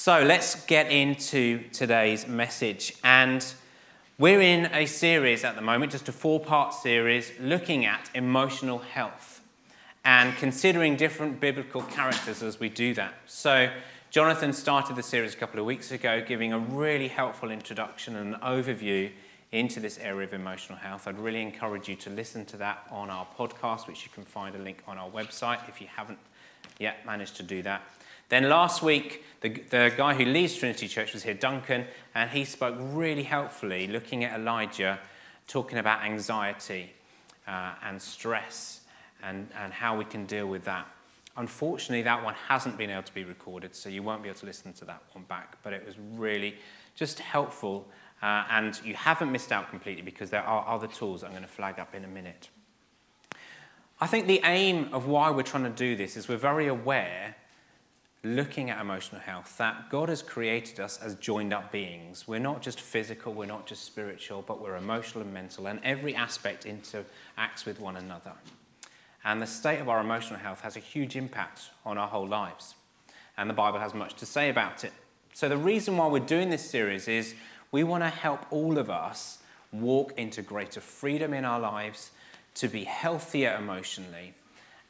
So let's get into today's message. And we're in a series at the moment, just a four part series, looking at emotional health and considering different biblical characters as we do that. So, Jonathan started the series a couple of weeks ago, giving a really helpful introduction and an overview into this area of emotional health. I'd really encourage you to listen to that on our podcast, which you can find a link on our website if you haven't yet managed to do that. Then last week, the, the guy who leads Trinity Church was here, Duncan, and he spoke really helpfully, looking at Elijah, talking about anxiety uh, and stress and, and how we can deal with that. Unfortunately, that one hasn't been able to be recorded, so you won't be able to listen to that one back. But it was really just helpful, uh, and you haven't missed out completely because there are other tools I'm going to flag up in a minute. I think the aim of why we're trying to do this is we're very aware, looking at emotional health, that God has created us as joined up beings. We're not just physical, we're not just spiritual, but we're emotional and mental, and every aspect interacts with one another. And the state of our emotional health has a huge impact on our whole lives. And the Bible has much to say about it. So, the reason why we're doing this series is we want to help all of us walk into greater freedom in our lives, to be healthier emotionally,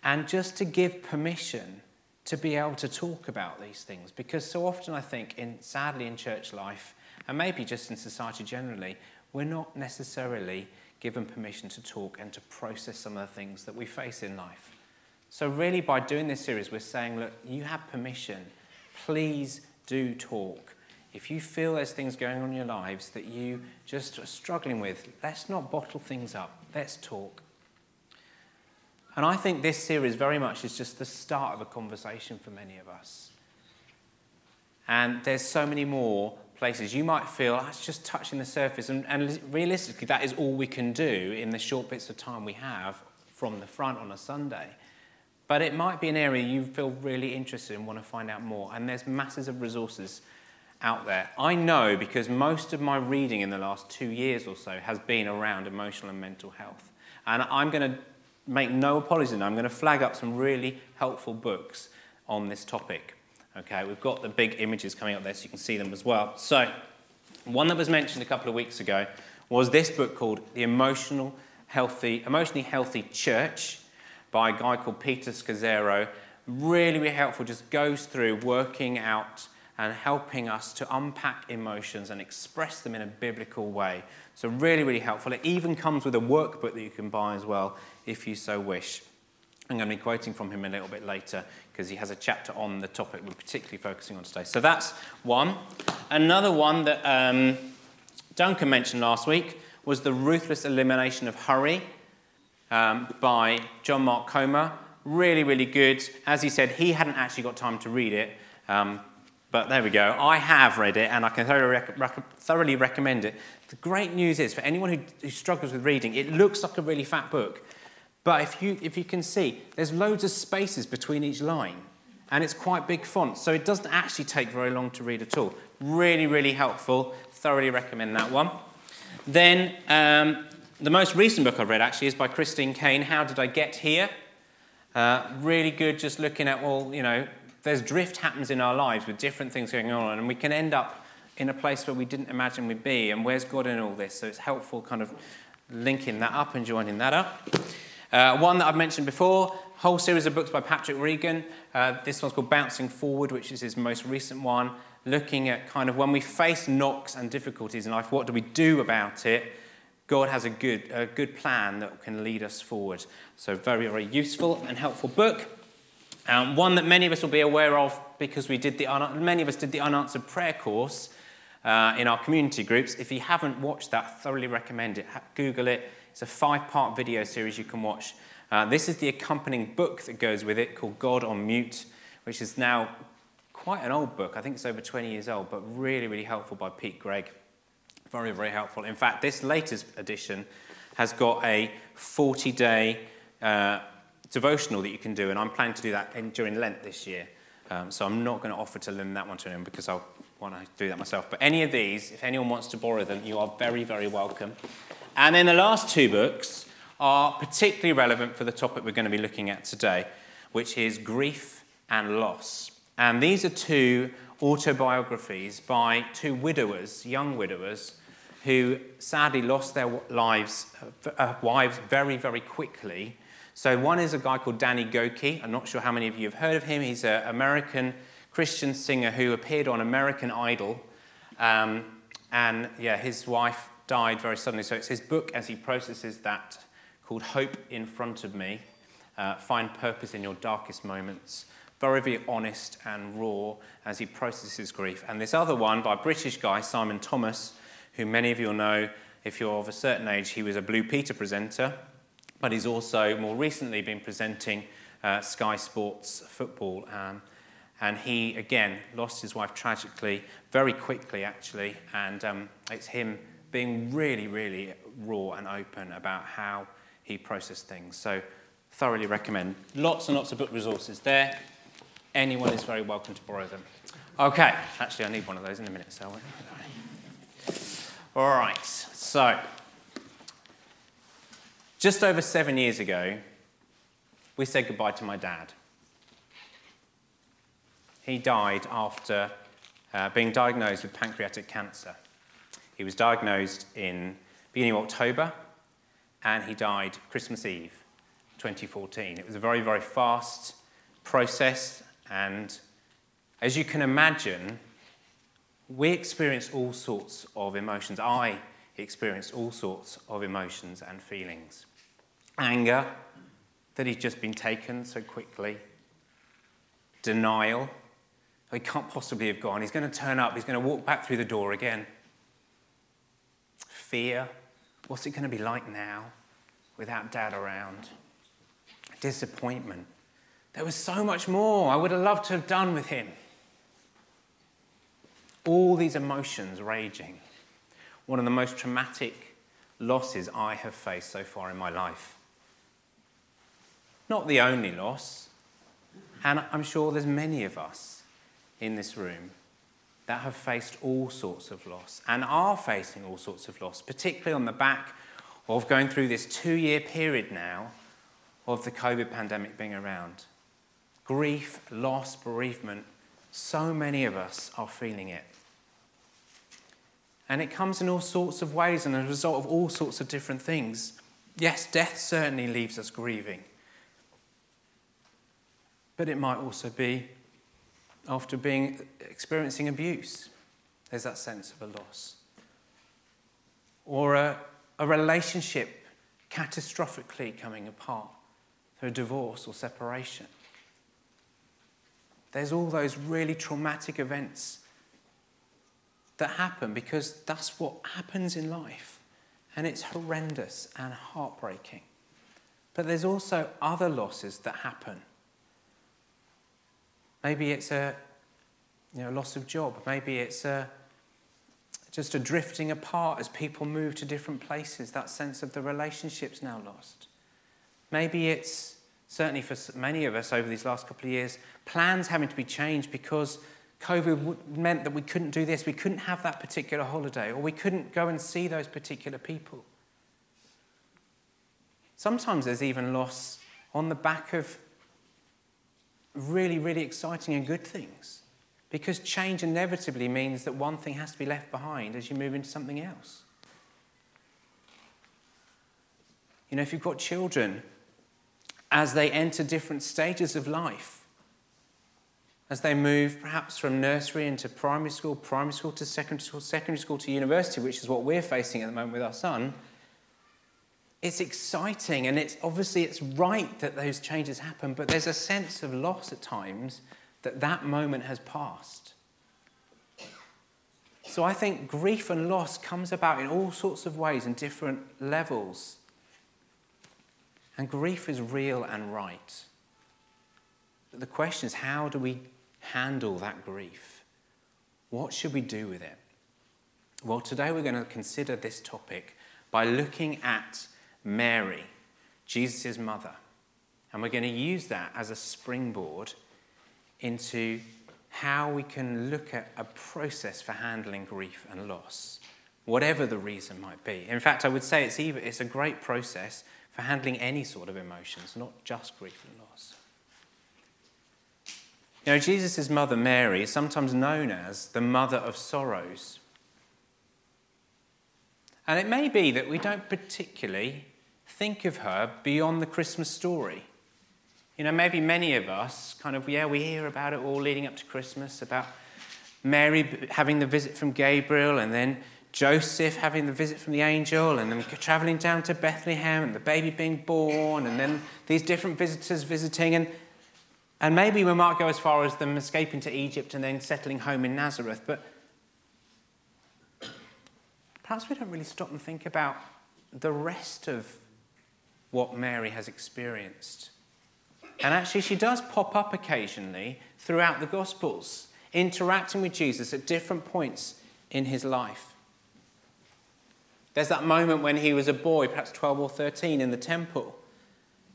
and just to give permission to be able to talk about these things. Because so often, I think, in, sadly, in church life, and maybe just in society generally, we're not necessarily given permission to talk and to process some of the things that we face in life. So, really, by doing this series, we're saying, look, you have permission. Please do talk. If you feel there's things going on in your lives that you just are struggling with, let's not bottle things up. Let's talk. And I think this series very much is just the start of a conversation for many of us. And there's so many more places, you might feel ah, that's just touching the surface. And, and realistically, that is all we can do in the short bits of time we have from the front on a Sunday. But it might be an area you feel really interested in, want to find out more. And there's masses of resources out there. I know because most of my reading in the last two years or so has been around emotional and mental health. And I'm going to make no apologies, now. I'm going to flag up some really helpful books on this topic. Okay, we've got the big images coming up there so you can see them as well. So, one that was mentioned a couple of weeks ago was this book called The Emotional Healthy, Emotionally Healthy Church by a guy called Peter Scazzero. Really, really helpful, just goes through working out and helping us to unpack emotions and express them in a biblical way. So, really, really helpful. It even comes with a workbook that you can buy as well if you so wish. I'm going to be quoting from him a little bit later because he has a chapter on the topic we're particularly focusing on today. So that's one. Another one that um, Duncan mentioned last week was The Ruthless Elimination of Hurry um, by John Mark Comer. Really, really good. As he said, he hadn't actually got time to read it, um, but there we go. I have read it and I can thoroughly, rec- thoroughly recommend it. The great news is for anyone who, who struggles with reading, it looks like a really fat book. But if you, if you can see, there's loads of spaces between each line, and it's quite big font, so it doesn't actually take very long to read at all. Really, really helpful. Thoroughly recommend that one. Then, um, the most recent book I've read actually is by Krish Kandiah, How Did I Get Here? Uh, really good, just looking at, well, you know, there's drift happens in our lives with different things going on, and we can end up in a place where we didn't imagine we'd be, and where's God in all this? So it's helpful kind of linking that up and joining that up. Uh, one that I've mentioned before, whole series of books by Patrick Regan. Uh, this one's called Bouncing Forward, which is his most recent one, looking at kind of when we face knocks and difficulties in life, what do we do about it? God has a good, a good plan that can lead us forward. So, very, very useful and helpful book. Um, one that many of us will be aware of because we did the many of us did the unanswered prayer course uh, in our community groups. If you haven't watched that, thoroughly recommend it. Google it. It's a five part video series you can watch. Uh, this is the accompanying book that goes with it called God on Mute, which is now quite an old book. I think it's over 20 years old, but really, really helpful by Pete Greig. Very, very helpful. In fact, this latest edition has got a 40 day uh, devotional that you can do, and I'm planning to do that in, during Lent this year. Um, so I'm not going to offer to lend that one to anyone because I'll want to do that myself. But any of these, if anyone wants to borrow them, you are very, very welcome. And then the last two books are particularly relevant for the topic we're going to be looking at today, which is grief and loss. And these are two autobiographies by two widowers, young widowers, who sadly lost their lives, uh, wives very, very quickly. So, one is a guy called Danny Gokey. I'm not sure how many of you have heard of him. He's an American Christian singer who appeared on American Idol. Um, and yeah, his wife died very suddenly. So, it's his book as he processes that called Hope in Front of Me uh, Find Purpose in Your Darkest Moments very, very honest and raw as he processes grief. And this other one by a British guy, Simon Thomas, who many of you will know if you're of a certain age, he was a Blue Peter presenter, but he's also more recently been presenting uh, Sky Sports football. Um, and he, again, lost his wife tragically, very quickly, actually. And um, it's him being really, really raw and open about how he processed things. So, thoroughly recommend. Lots and lots of book resources there anyone is very welcome to borrow them. Okay, actually, I need one of those in a minute, so. All right, so just over seven years ago, we said goodbye to my dad. He died after uh, being diagnosed with pancreatic cancer. He was diagnosed in beginning of October, and he died Christmas Eve, 2014. It was a very, very fast process and as you can imagine, we experience all sorts of emotions. I experienced all sorts of emotions and feelings. Anger that he's just been taken so quickly, denial. He can't possibly have gone. He's going to turn up. He's going to walk back through the door again. Fear. What's it going to be like now without dad around? Disappointment. There was so much more I would have loved to have done with him. All these emotions raging. One of the most traumatic losses I have faced so far in my life. Not the only loss, and I'm sure there's many of us in this room that have faced all sorts of loss and are facing all sorts of loss, particularly on the back of going through this two year period now of the COVID pandemic being around grief, loss, bereavement, so many of us are feeling it. And it comes in all sorts of ways and as a result of all sorts of different things. Yes, death certainly leaves us grieving. But it might also be after being experiencing abuse. There's that sense of a loss. Or a, a relationship catastrophically coming apart through a divorce or separation. There's all those really traumatic events that happen because that's what happens in life. And it's horrendous and heartbreaking. But there's also other losses that happen. Maybe it's a you know, loss of job. Maybe it's a, just a drifting apart as people move to different places. That sense of the relationship's now lost. Maybe it's certainly for many of us over these last couple of years, plans having to be changed because COVID meant that we couldn't do this, we couldn't have that particular holiday, or we couldn't go and see those particular people. Sometimes there's even loss on the back of really, really exciting and good things. Because change inevitably means that one thing has to be left behind as you move into something else. You know, if you've got children as they enter different stages of life. As they move perhaps from nursery into primary school, primary school to secondary school, secondary school to university, which is what we're facing at the moment with our son, it's exciting and it's obviously it's right that those changes happen, but there's a sense of loss at times that that moment has passed. So I think grief and loss comes about in all sorts of ways and different levels and grief is real and right. But the question is how do we handle that grief? What should we do with it? Well, today we're going to consider this topic by looking at Mary, Jesus' mother. And we're going to use that as a springboard into how we can look at a process for handling grief and loss, whatever the reason might be. In fact, I would say it's, even, it's a great process for handling any sort of emotions, not just grief and loss. You know, Jesus' mother Mary is sometimes known as the mother of sorrows. And it may be that we don't particularly think of her beyond the Christmas story. You know, maybe many of us kind of, yeah, we hear about it all leading up to Christmas, about Mary having the visit from Gabriel, and then Joseph having the visit from the angel, and then traveling down to Bethlehem, and the baby being born, and then these different visitors visiting. And, and maybe we might go as far as them escaping to Egypt and then settling home in Nazareth. But perhaps we don't really stop and think about the rest of what Mary has experienced. And actually, she does pop up occasionally throughout the Gospels interacting with Jesus at different points in his life. There's that moment when he was a boy, perhaps 12 or 13, in the temple,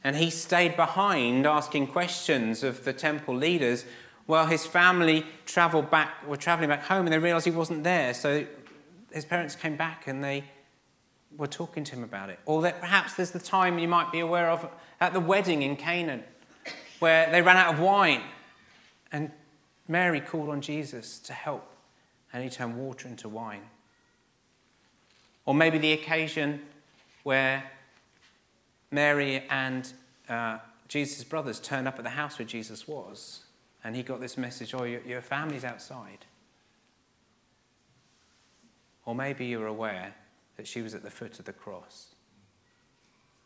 and he stayed behind asking questions of the temple leaders while his family traveled back, were traveling back home and they realized he wasn't there. So his parents came back and they were talking to him about it. Or that perhaps there's the time you might be aware of at the wedding in Canaan where they ran out of wine and Mary called on Jesus to help, and he turned water into wine. Or maybe the occasion where Mary and uh, Jesus' brothers turned up at the house where Jesus was, and he got this message oh, your, your family's outside. Or maybe you're aware that she was at the foot of the cross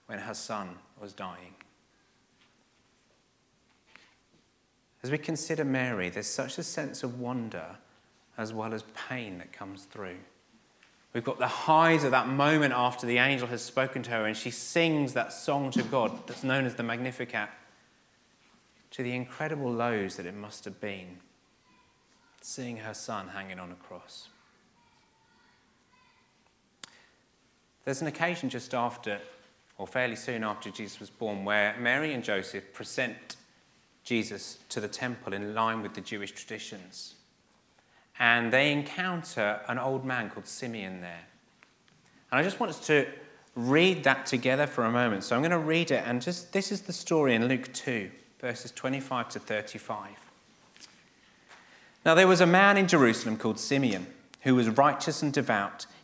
when her son was dying. As we consider Mary, there's such a sense of wonder as well as pain that comes through. We've got the highs of that moment after the angel has spoken to her and she sings that song to God that's known as the Magnificat, to the incredible lows that it must have been seeing her son hanging on a cross. There's an occasion just after, or fairly soon after Jesus was born, where Mary and Joseph present Jesus to the temple in line with the Jewish traditions. And they encounter an old man called Simeon there. And I just want us to read that together for a moment. So I'm going to read it, and just this is the story in Luke 2, verses 25 to 35. Now there was a man in Jerusalem called Simeon, who was righteous and devout.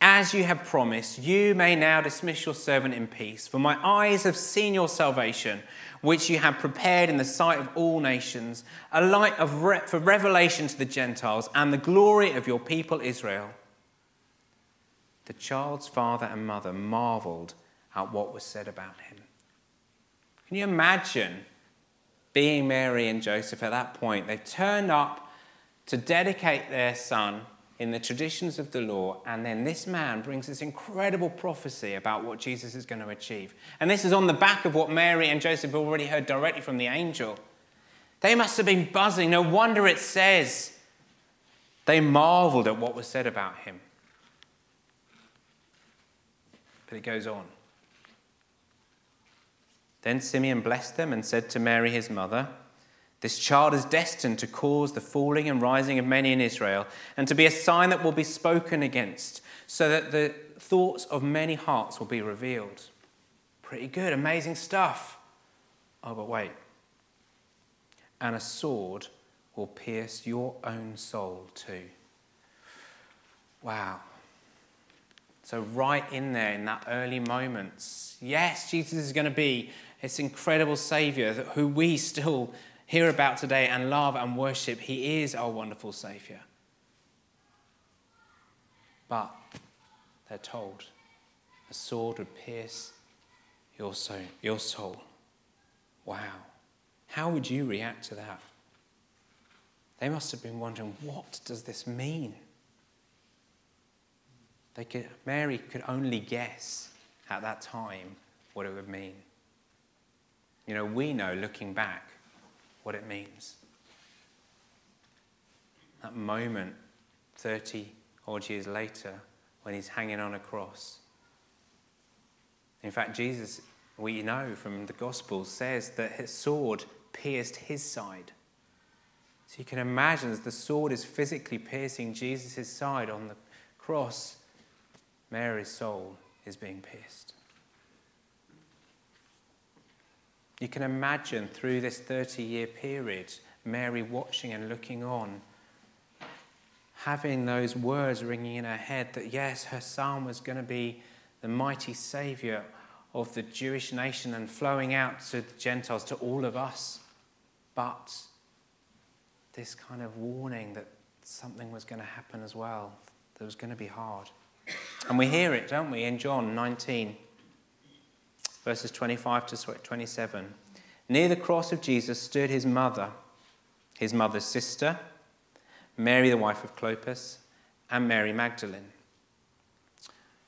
as you have promised, you may now dismiss your servant in peace, for my eyes have seen your salvation which you have prepared in the sight of all nations, a light of re- for revelation to the Gentiles and the glory of your people Israel. The child's father and mother marveled at what was said about him. Can you imagine being Mary and Joseph at that point? They've turned up to dedicate their son in the traditions of the law, and then this man brings this incredible prophecy about what Jesus is going to achieve. And this is on the back of what Mary and Joseph already heard directly from the angel. They must have been buzzing. No wonder it says they marveled at what was said about him. But it goes on. Then Simeon blessed them and said to Mary, his mother, this child is destined to cause the falling and rising of many in Israel, and to be a sign that will be spoken against, so that the thoughts of many hearts will be revealed. Pretty good, amazing stuff. Oh, but wait. And a sword will pierce your own soul too. Wow. So, right in there, in that early moments, yes, Jesus is going to be this incredible Savior who we still hear about today and love and worship. He is our wonderful Saviour. But they're told a sword would pierce your soul, your soul. Wow. How would you react to that? They must have been wondering, what does this mean? They could, Mary could only guess at that time what it would mean. You know, we know looking back what it means. That moment 30 odd years later when he's hanging on a cross. In fact, Jesus, we know from the Gospels, says that his sword pierced his side. So you can imagine as the sword is physically piercing Jesus' side on the cross, Mary's soul is being pierced. You can imagine through this 30 year period, Mary watching and looking on, having those words ringing in her head that yes, her son was going to be the mighty Saviour of the Jewish nation and flowing out to the Gentiles, to all of us. But this kind of warning that something was going to happen as well, that was going to be hard. And we hear it, don't we, in John 19, verses 25 to 27. Near the cross of Jesus stood his mother, his mother's sister, Mary, the wife of Clopas, and Mary Magdalene.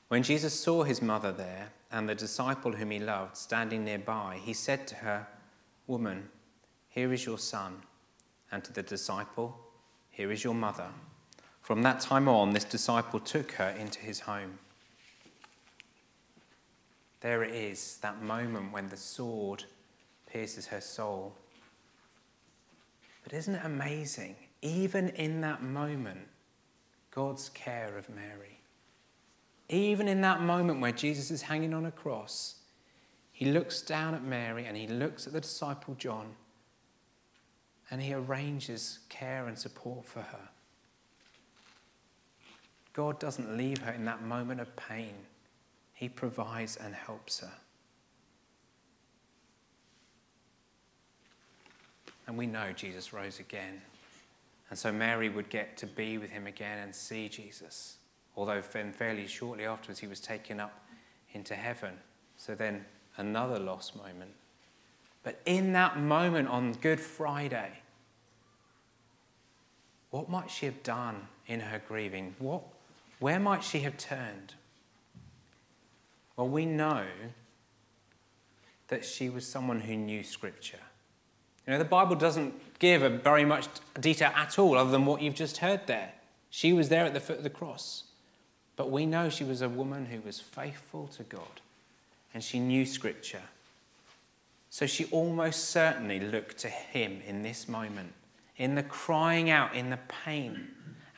When Jesus saw his mother there and the disciple whom he loved standing nearby, he said to her, Woman, here is your son and to the disciple, Here is your mother. From that time on, this disciple took her into his home. There it is, that moment when the sword pierces her soul. But isn't it amazing? Even in that moment, God's care of Mary. Even in that moment where Jesus is hanging on a cross, he looks down at Mary and he looks at the disciple John and He arranges care and support for her. God doesn't leave her in that moment of pain, He provides and helps her. And we know Jesus rose again. And so Mary would get to be with him again and see Jesus. Although then fairly shortly afterwards he was taken up into heaven. So then another lost moment. But in that moment on Good Friday, what might she have done in her grieving? What, where might she have turned? Well, we know that she was someone who knew Scripture. You know, the Bible doesn't give a very much detail at all, other than what you've just heard there. She was there at the foot of the cross. But we know she was a woman who was faithful to God and she knew Scripture. So she almost certainly looked to him in this moment, in the crying out, in the pain.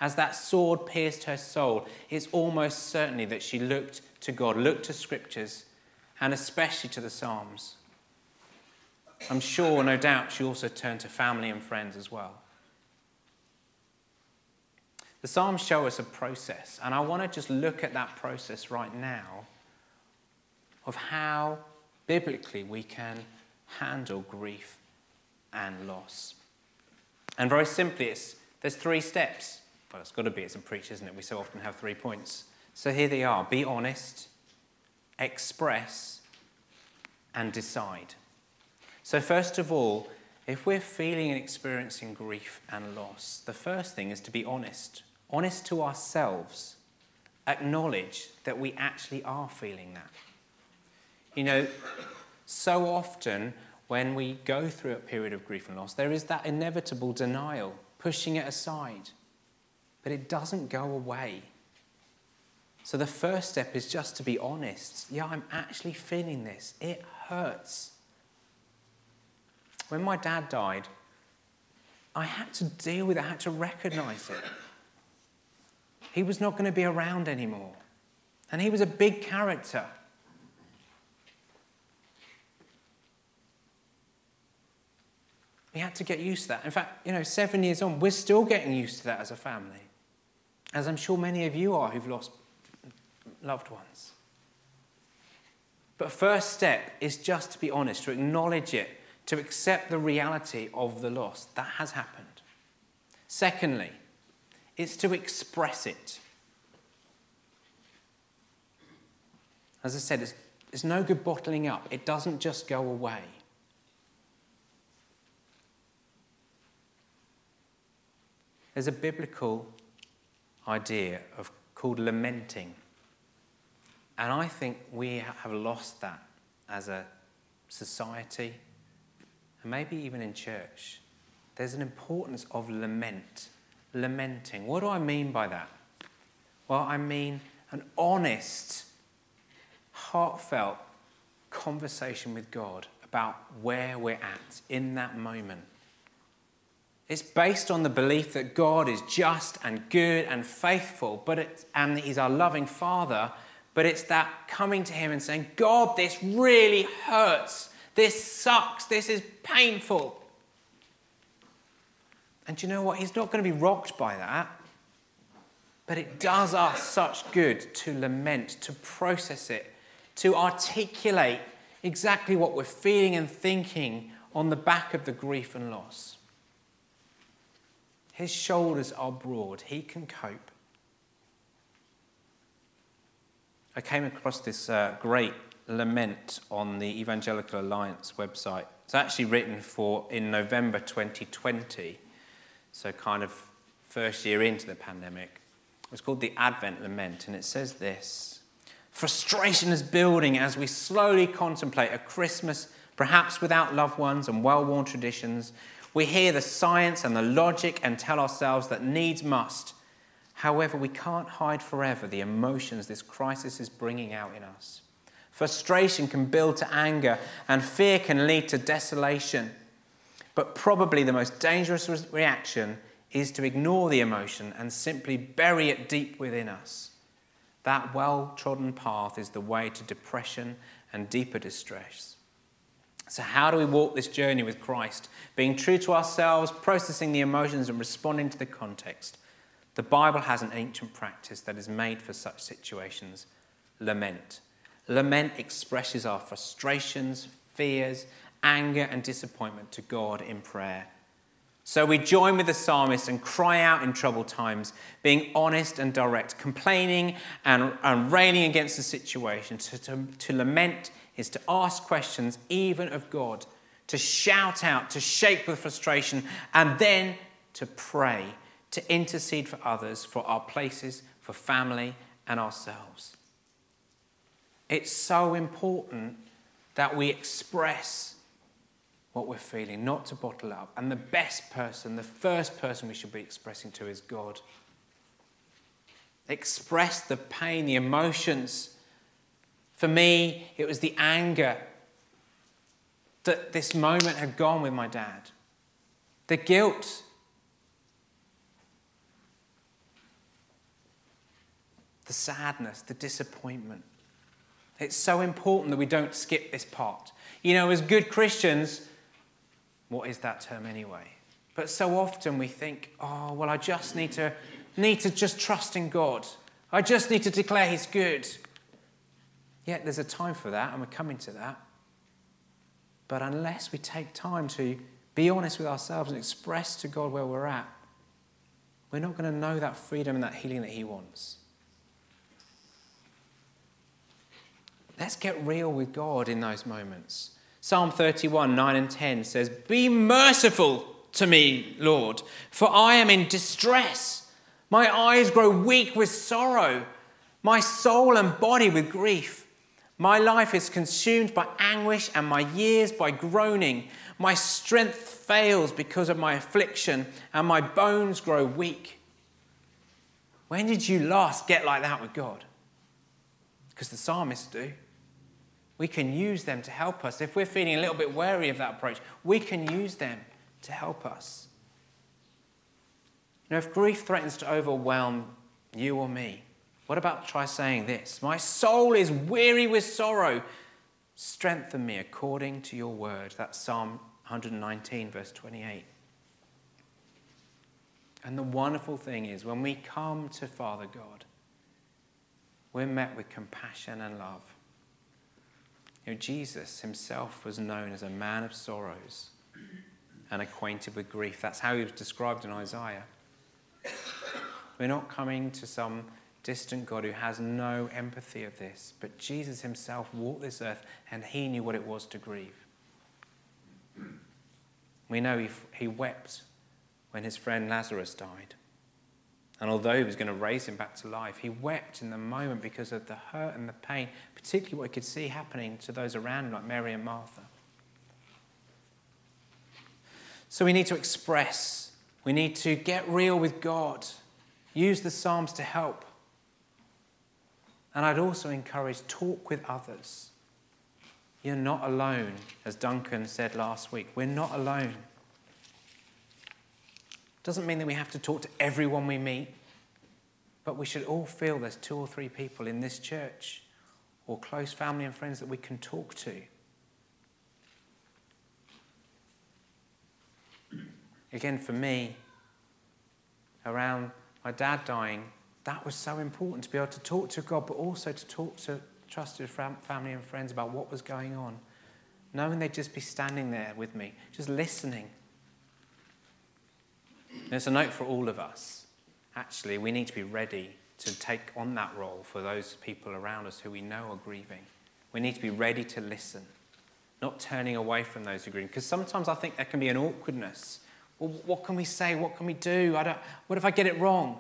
As that sword pierced her soul, it's almost certainly that she looked to God, looked to Scriptures, and especially to the Psalms. I'm sure, no doubt, she also turned to family and friends as well. The Psalms show us a process, and I want to just look at that process right now of how biblically we can handle grief and loss. And very simply, there's three steps. Well, it's got to be, it's a preach, isn't it? We so often have three points. So here they are be honest, express, and decide. So, first of all, if we're feeling and experiencing grief and loss, the first thing is to be honest. Honest to ourselves. Acknowledge that we actually are feeling that. You know, so often when we go through a period of grief and loss, there is that inevitable denial, pushing it aside. But it doesn't go away. So the first step is just to be honest. Yeah, I'm actually feeling this. It hurts. When my dad died, I had to deal with it, I had to recognize it. He was not going to be around anymore. And he was a big character. We had to get used to that. In fact, you know, seven years on, we're still getting used to that as a family, as I'm sure many of you are who've lost loved ones. But first step is just to be honest, to acknowledge it, to accept the reality of the loss that has happened. Secondly, it's to express it. As I said, it's, it's no good bottling up, it doesn't just go away. There's a biblical idea of called lamenting. And I think we have lost that as a society and maybe even in church. There's an importance of lament, lamenting. What do I mean by that? Well, I mean an honest, heartfelt conversation with God about where we're at in that moment. It's based on the belief that God is just and good and faithful, but it's, and He's our loving Father. But it's that coming to Him and saying, God, this really hurts. This sucks. This is painful. And you know what? He's not going to be rocked by that. But it does us such good to lament, to process it, to articulate exactly what we're feeling and thinking on the back of the grief and loss. His shoulders are broad, he can cope. I came across this uh, great lament on the Evangelical Alliance website. It's actually written for in November 2020, so kind of first year into the pandemic. It's called the Advent Lament, and it says this Frustration is building as we slowly contemplate a Christmas, perhaps without loved ones and well worn traditions, we hear the science and the logic and tell ourselves that needs must. However, we can't hide forever the emotions this crisis is bringing out in us. Frustration can build to anger, and fear can lead to desolation. But probably the most dangerous reaction is to ignore the emotion and simply bury it deep within us. That well trodden path is the way to depression and deeper distress. So, how do we walk this journey with Christ? Being true to ourselves, processing the emotions, and responding to the context. The Bible has an ancient practice that is made for such situations lament. Lament expresses our frustrations, fears, anger, and disappointment to God in prayer. So we join with the psalmist and cry out in troubled times, being honest and direct, complaining and, and railing against the situation. To, to, to lament is to ask questions, even of God, to shout out, to shake with frustration, and then to pray, to intercede for others, for our places, for family, and ourselves. It's so important that we express what we're feeling, not to bottle up. And the best person, the first person we should be expressing to is God. Express the pain, the emotions, for me, it was the anger that this moment had gone with my dad, the guilt, the sadness, the disappointment. It's so important that we don't skip this part. You know, as good Christians, what is that term anyway? But so often we think, oh, well, I just need to, need to just trust in God. I just need to declare He's good. Yet there's a time for that, and we're coming to that. But unless we take time to be honest with ourselves and express to God where we're at, we're not going to know that freedom and that healing that He wants. Let's get real with God in those moments. Psalm 31, 9 and 10 says, Be merciful to me, Lord, for I am in distress. My eyes grow weak with sorrow, my soul and body with grief. My life is consumed by anguish and my years by groaning. My strength fails because of my affliction and my bones grow weak. When did you last get like that with God? Because the psalmists do. We can use them to help us. If we're feeling a little bit wary of that approach, we can use them to help us. You know, if grief threatens to overwhelm you or me, what about try saying this? My soul is weary with sorrow. Strengthen me according to your word. That's Psalm 119, verse 28. And the wonderful thing is, when we come to Father God, we're met with compassion and love. You know, Jesus himself was known as a man of sorrows and acquainted with grief. That's how he was described in Isaiah. We're not coming to some distant God who has no empathy of this. But Jesus himself walked this earth and he knew what it was to grieve. We know he, he wept when his friend Lazarus died. And although he was going to raise him back to life, he wept in the moment because of the hurt and the pain, particularly what he could see happening to those around like Mary and Martha. So we need to express, we need to get real with God, use the Psalms to help. And I'd also encourage talk with others. You're not alone, as Duncan said last week. We're not alone. Doesn't mean that we have to talk to everyone we meet, but we should all feel there's two or three people in this church or close family and friends that we can talk to. Again, for me, around my dad dying, that was so important to be able to talk to God, but also to talk to trusted family and friends about what was going on. Knowing they'd just be standing there with me, just listening. There's a note for all of us. Actually, we need to be ready to take on that role for those people around us who we know are grieving. We need to be ready to listen, not turning away from those who. Because sometimes I think there can be an awkwardness. Well, what can we say? What can we do? I don't, what if I get it wrong?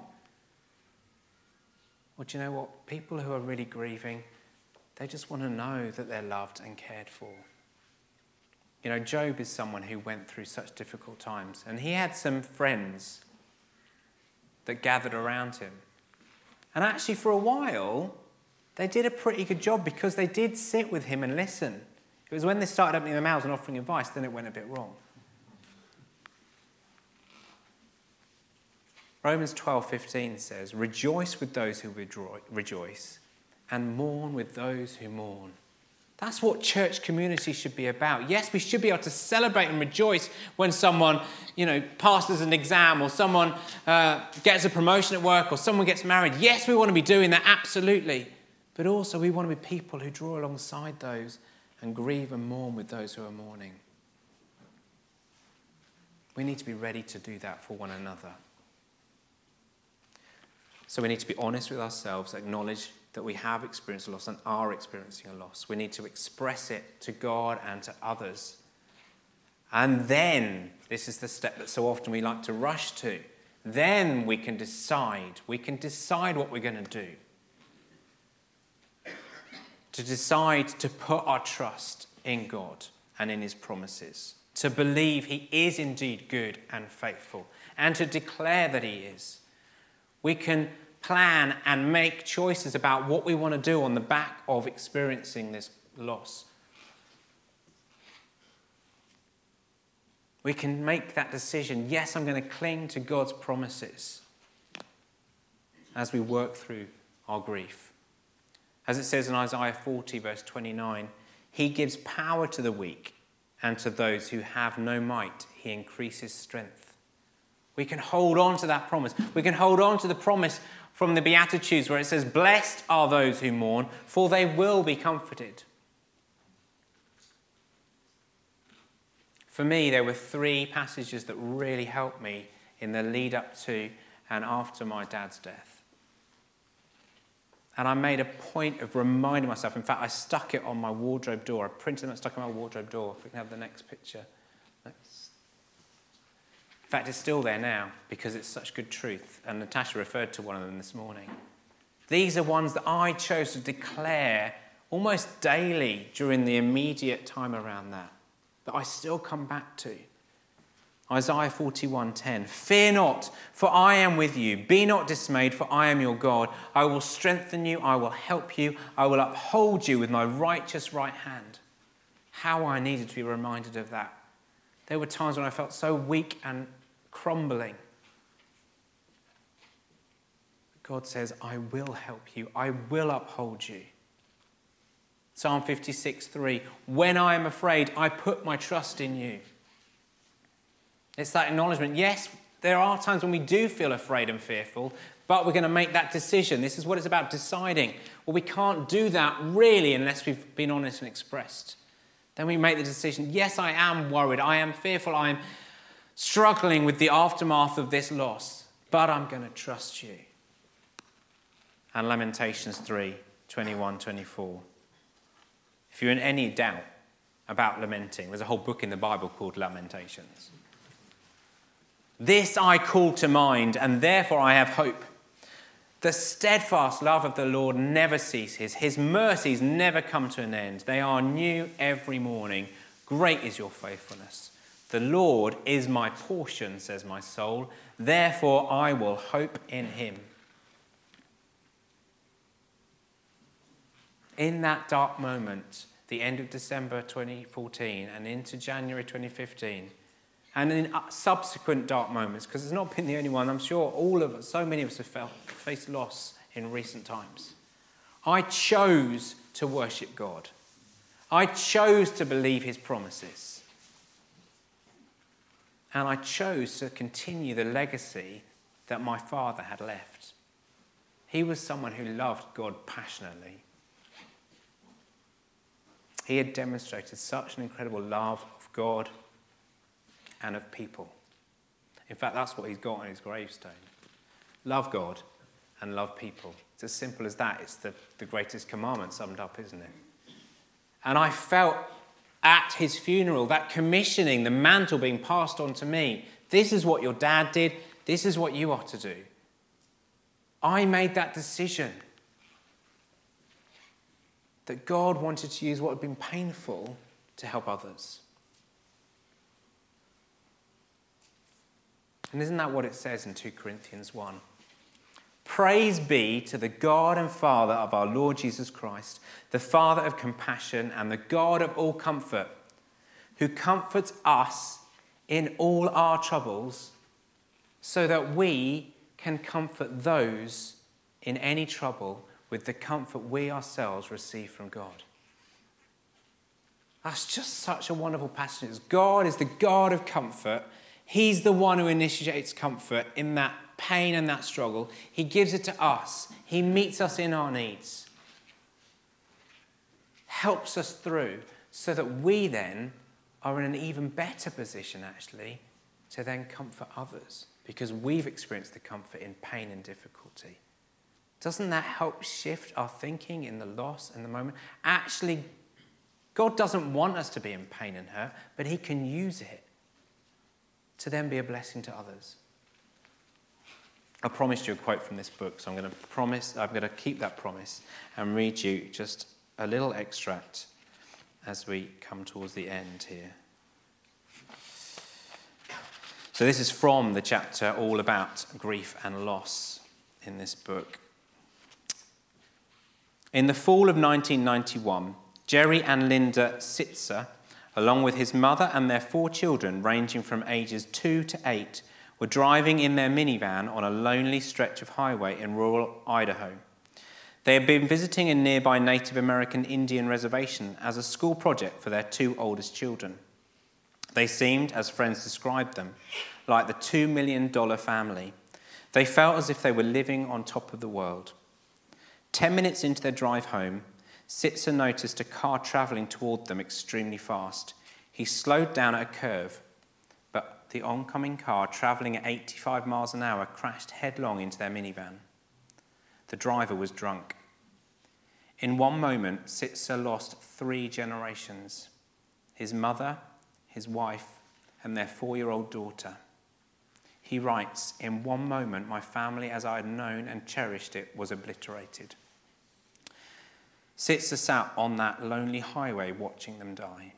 Well, do you know what? People who are really grieving, they just want to know that they're loved and cared for. You know, Job is someone who went through such difficult times, and he had some friends that gathered around him. And actually, for a while, they did a pretty good job because they did sit with him and listen. It was when they started opening their mouths and offering advice, then it went a bit wrong. Romans 12:15 says, "Rejoice with those who rejoice and mourn with those who mourn." That's what church community should be about. Yes, we should be able to celebrate and rejoice when someone, you know, passes an exam or someone uh, gets a promotion at work or someone gets married. Yes, we want to be doing that, absolutely. But also, we want to be people who draw alongside those and grieve and mourn with those who are mourning. We need to be ready to do that for one another. So we need to be honest with ourselves, acknowledge that we have experienced a loss and are experiencing a loss. We need to express it to God and to others. And then, this is the step that so often we like to rush to, then we can decide. We can decide what we're going to do. To decide to put our trust in God and in His promises. To believe He is indeed good and faithful. And to declare that He is. We can plan and make choices about what we want to do on the back of experiencing this loss. We can make that decision. Yes, I'm going to cling to God's promises as we work through our grief. As it says in Isaiah 40, verse 29, He gives power to the weak, and to those who have no might, He increases strength. We can hold on to that promise. We can hold on to the promise from the Beatitudes where it says, Blessed are those who mourn, for they will be comforted. For me, there were three passages that really helped me in the lead up to and after my dad's death. And I made a point of reminding myself. In fact, I stuck it on my wardrobe door. I printed them and stuck it on my wardrobe door. If we can have the next picture. Fact, it's still there now because it's such good truth. And Natasha referred to one of them this morning. These are ones that I chose to declare almost daily during the immediate time around that, that I still come back to. Isaiah 41:10 Fear not for I am with you be not dismayed for I am your God I will strengthen you I will help you I will uphold you with my righteous right hand How I needed to be reminded of that There were times when I felt so weak and crumbling. God says, I will help you, I will uphold you. Psalm 56 3 When I am afraid, I put my trust in you. It's that acknowledgement. Yes, there are times when we do feel afraid and fearful, but we're going to make that decision. This is what it's about deciding. Well, we can't do that really unless we've been honest and expressed. Then we make the decision yes, I am worried, I am fearful, I am struggling with the aftermath of this loss, but I'm going to trust you. And Lamentations 3 21 24. If you're in any doubt about lamenting, there's a whole book in the Bible called Lamentations. This I call to mind, and therefore I have hope. The steadfast love of the Lord never ceases, his mercies never come to an end. They are new every morning. Great is your faithfulness. The Lord is my portion, says my soul. Therefore, I will hope in him. in that dark moment, the end of December 2014 and into January 2015, and in uh, subsequent dark moments, because it's not been the only one, I'm sure all of us, so many of us have felt, faced loss in recent times. I chose to worship God. I chose to believe his promises. And I chose to continue the legacy that my father had left. He was someone who loved God passionately. He had demonstrated such an incredible love of God and of people. In fact, that's what he's got on his gravestone love God and love people. It's as simple as that. It's the, the greatest commandment summed up, isn't it? And I felt at his funeral that commissioning, the mantle being passed on to me. This is what your dad did, this is what you are to do. I made that decision that God wanted to use what had been painful to help others. And isn't that what it says in 2 Corinthians 1? Praise be to the God and Father of our Lord Jesus Christ, the Father of compassion and the God of all comfort, who comforts us in all our troubles, so that we can comfort those in any trouble with the comfort we ourselves receive from God. That's just such a wonderful passage. God is the God of comfort. He's the one who initiates comfort in that pain and that struggle. He gives it to us, He meets us in our needs, helps us through so that we then are in an even better position, actually, to then comfort others because we've experienced the comfort in pain and difficulty. Doesn't that help shift our thinking in the loss and the moment? Actually, God doesn't want us to be in pain and hurt, but He can use it to then be a blessing to others. I promised you a quote from this book, so I'm going to promise, I'm going to keep that promise and read you just a little extract as we come towards the end here. So, this is from the chapter all about grief and loss in this book. In the fall of 1991, Jerry and Linda Sittser, along with his mother and their four children, ranging from ages two to eight, were driving in their minivan on a lonely stretch of highway in rural Idaho. They had been visiting a nearby Native American Indian reservation as a school project for their two oldest children. They seemed, as friends described them, like the $2 million family. They felt as if they were living on top of the world. Ten minutes into their drive home, Sittser noticed a car travelling toward them extremely fast. He slowed down at a curve the oncoming car, travelling at 85 miles an hour, crashed headlong into their minivan. The driver was drunk. In one moment, Sittser lost three generations his mother, his wife, and their four year old daughter. He writes In one moment, my family as I had known and cherished it was obliterated. Sittser sat on that lonely highway watching them die.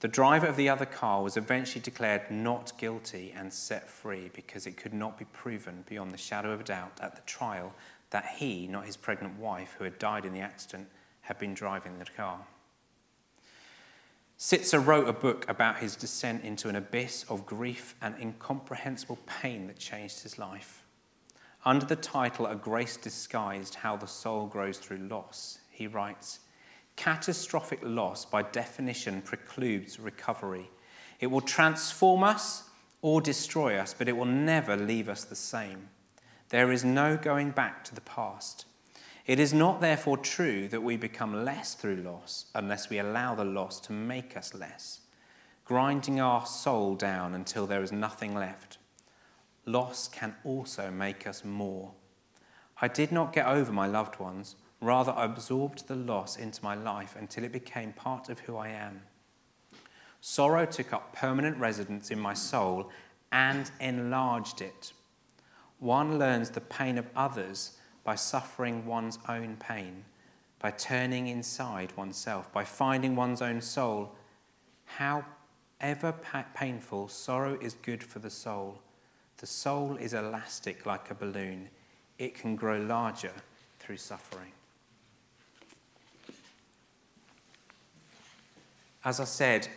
The driver of the other car was eventually declared not guilty and set free because it could not be proven beyond the shadow of a doubt at the trial that he, not his pregnant wife who had died in the accident, had been driving the car. Sittser wrote a book about his descent into an abyss of grief and incomprehensible pain that changed his life. Under the title A Grace Disguised How the Soul Grows Through Loss, he writes, Catastrophic loss, by definition, precludes recovery. It will transform us or destroy us, but it will never leave us the same. There is no going back to the past. It is not therefore true that we become less through loss unless we allow the loss to make us less, grinding our soul down until there is nothing left. Loss can also make us more. I did not get over my loved ones Rather, I absorbed the loss into my life until it became part of who I am. Sorrow took up permanent residence in my soul and enlarged it. One learns the pain of others by suffering one's own pain, by turning inside oneself, by finding one's own soul. However painful, sorrow is good for the soul. The soul is elastic like a balloon, it can grow larger through suffering. As I said,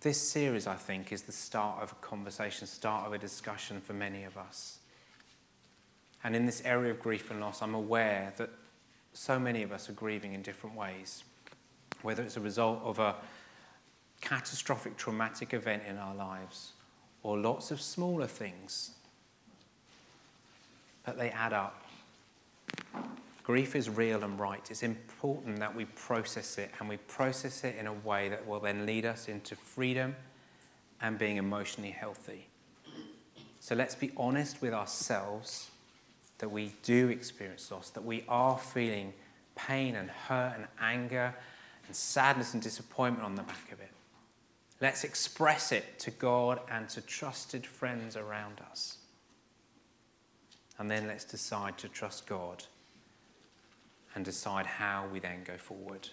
this series, I think, is the start of a conversation, start of a discussion for many of us. And in this area of grief and loss, I'm aware that so many of us are grieving in different ways, whether it's a result of a catastrophic traumatic event in our lives or lots of smaller things, but they add up. Grief is real and right. It's important that we process it and we process it in a way that will then lead us into freedom and being emotionally healthy. So let's be honest with ourselves that we do experience loss, that we are feeling pain and hurt and anger and sadness and disappointment on the back of it. Let's express it to God and to trusted friends around us. And then let's decide to trust God and decide how we then go forward.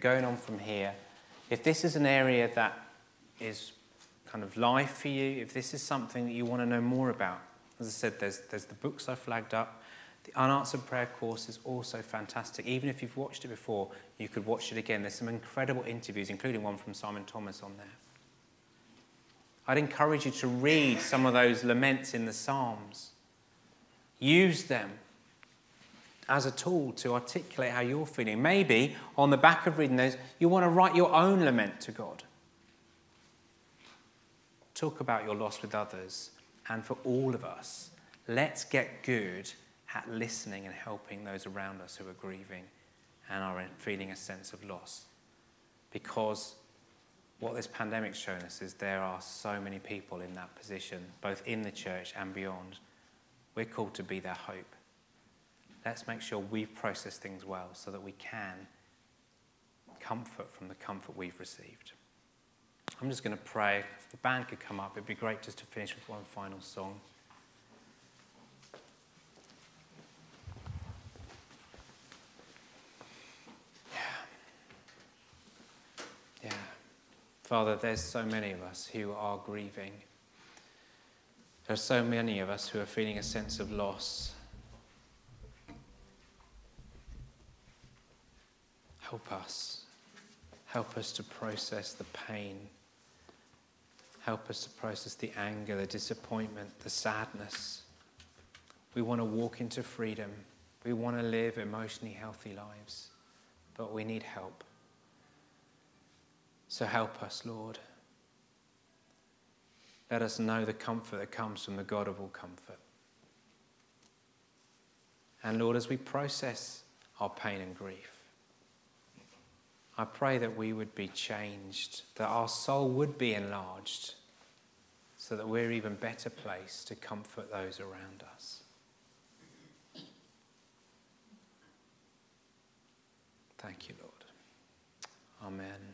Going on from here, if this is an area that is kind of life for you, if this is something that you want to know more about, as I said, there's, there's the books I flagged up. The unanswered prayer course is also fantastic. Even if you've watched it before, you could watch it again. There's some incredible interviews, including one from Simon Thomas on there. I'd encourage you to read some of those laments in the Psalms. Use them as a tool to articulate how you're feeling. Maybe on the back of reading those, you want to write your own lament to God. Talk about your loss with others. And for all of us, let's get good at listening and helping those around us who are grieving and are feeling a sense of loss. Because what this pandemic's shown us is there are so many people in that position, both in the church and beyond. We're called to be their hope let's make sure we've processed things well so that we can comfort from the comfort we've received. I'm just going to pray. If the band could come up, it'd be great just to finish with one final song. Yeah. Yeah. Father, there's so many of us who are grieving. There are so many of us who are feeling a sense of loss Help us. Help us to process the pain. Help us to process the anger, the disappointment, the sadness. We want to walk into freedom. We want to live emotionally healthy lives, but we need help. So help us, Lord. Let us know the comfort that comes from the God of all comfort. And Lord, as we process our pain and grief, I pray that we would be changed, that our soul would be enlarged, so that we're even better placed to comfort those around us. Thank you, Lord. Amen.